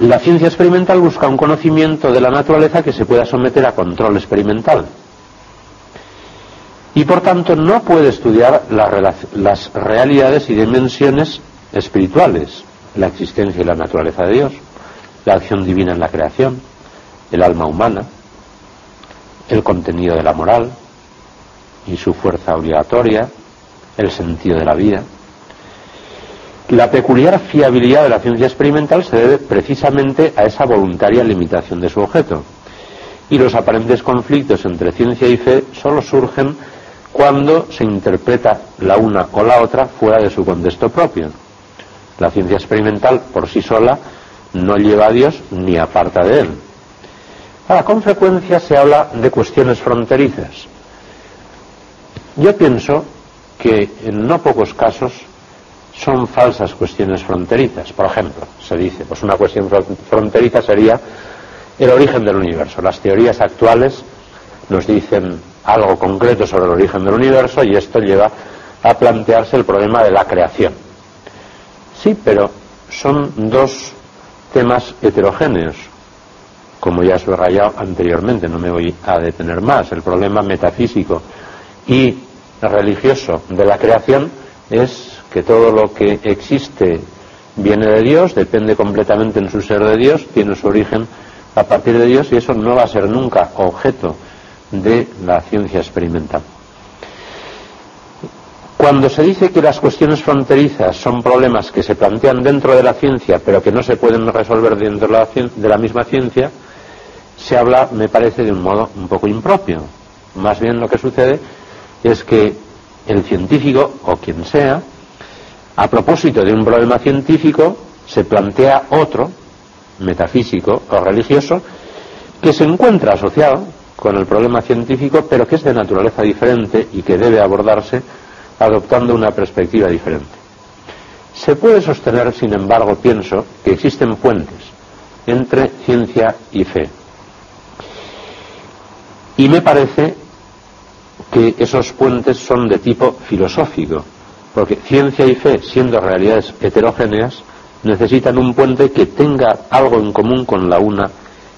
La ciencia experimental busca un conocimiento de la naturaleza que se pueda someter a control experimental. Y por tanto no puede estudiar las realidades y dimensiones espirituales, la existencia y la naturaleza de Dios, la acción divina en la creación, el alma humana, el contenido de la moral y su fuerza obligatoria, el sentido de la vida. La peculiar fiabilidad de la ciencia experimental se debe precisamente a esa voluntaria limitación de su objeto. Y los aparentes conflictos entre ciencia y fe solo surgen cuando se interpreta la una o la otra fuera de su contexto propio. La ciencia experimental por sí sola no lleva a Dios ni aparta de él. Ahora, con frecuencia se habla de cuestiones fronterizas. Yo pienso que en no pocos casos son falsas cuestiones fronterizas. Por ejemplo, se dice, pues una cuestión fronteriza sería el origen del universo. Las teorías actuales nos dicen algo concreto sobre el origen del universo y esto lleva a plantearse el problema de la creación. Sí, pero son dos temas heterogéneos, como ya he subrayado anteriormente, no me voy a detener más. El problema metafísico y religioso de la creación es que todo lo que existe viene de Dios, depende completamente en su ser de Dios, tiene su origen a partir de Dios y eso no va a ser nunca objeto de la ciencia experimental. Cuando se dice que las cuestiones fronterizas son problemas que se plantean dentro de la ciencia pero que no se pueden resolver dentro de la, misma ciencia, se habla, me parece, de un modo un poco impropio. Más bien lo que sucede es que el científico, o quien sea, a propósito de un problema científico, se plantea otro, metafísico o religioso, que se encuentra asociado con el problema científico, pero que es de naturaleza diferente y que debe abordarse adoptando una perspectiva diferente. Se puede sostener, sin embargo, pienso, que existen puentes entre ciencia y fe. Y me parece que esos puentes son de tipo filosófico, porque ciencia y fe, siendo realidades heterogéneas, necesitan un puente que tenga algo en común con la una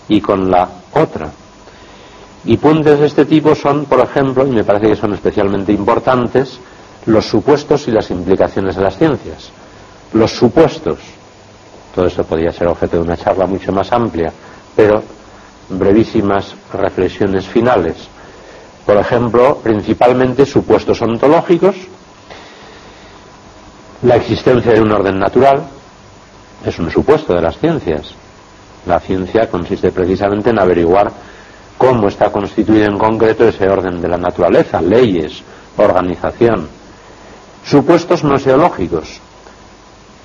y con la otra. Y puentes de este tipo son, por ejemplo, y me parece que son especialmente importantes, los supuestos y las implicaciones de las ciencias. Los supuestos, todo esto podría ser objeto de una charla mucho más amplia, pero brevísimas reflexiones finales. Por ejemplo, principalmente supuestos ontológicos, la existencia de un orden natural es un supuesto de las ciencias. La ciencia consiste precisamente en averiguar cómo está constituido en concreto ese orden de la naturaleza, leyes, organización. Supuestos noseológicos,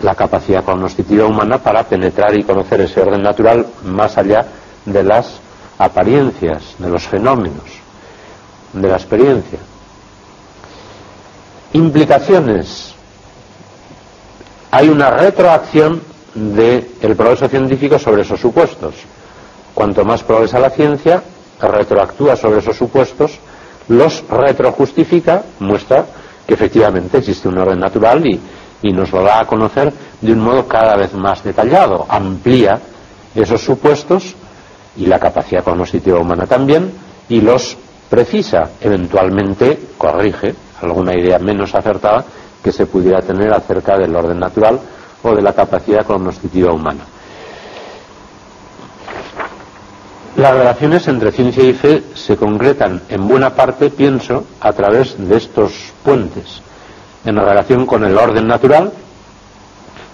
la capacidad cognoscitiva humana para penetrar y conocer ese orden natural más allá de las apariencias, de los fenómenos, de la experiencia. Implicaciones. Hay una retroacción del progreso científico sobre esos supuestos. Cuanto más progresa la ciencia, retroactúa sobre esos supuestos, los retrojustifica, muestra que efectivamente existe un orden natural y, y nos lo da a conocer de un modo cada vez más detallado, amplía esos supuestos y la capacidad cognitiva humana también y los precisa, eventualmente corrige alguna idea menos acertada que se pudiera tener acerca del orden natural o de la capacidad cognitiva humana. Las relaciones entre ciencia y fe se concretan en buena parte, pienso, a través de estos puentes. En relación con el orden natural,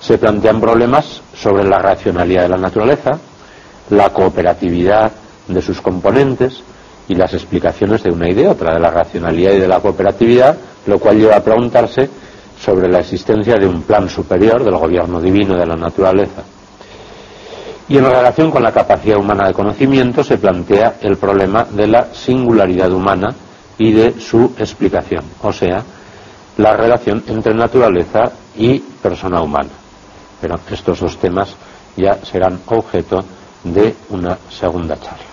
se plantean problemas sobre la racionalidad de la naturaleza, la cooperatividad de sus componentes y las explicaciones de una y de otra, de la racionalidad y de la cooperatividad, lo cual lleva a preguntarse sobre la existencia de un plan superior del gobierno divino de la naturaleza. Y en relación con la capacidad humana de conocimiento se plantea el problema de la singularidad humana y de su explicación, o sea, la relación entre naturaleza y persona humana. Pero estos dos temas ya serán objeto de una segunda charla.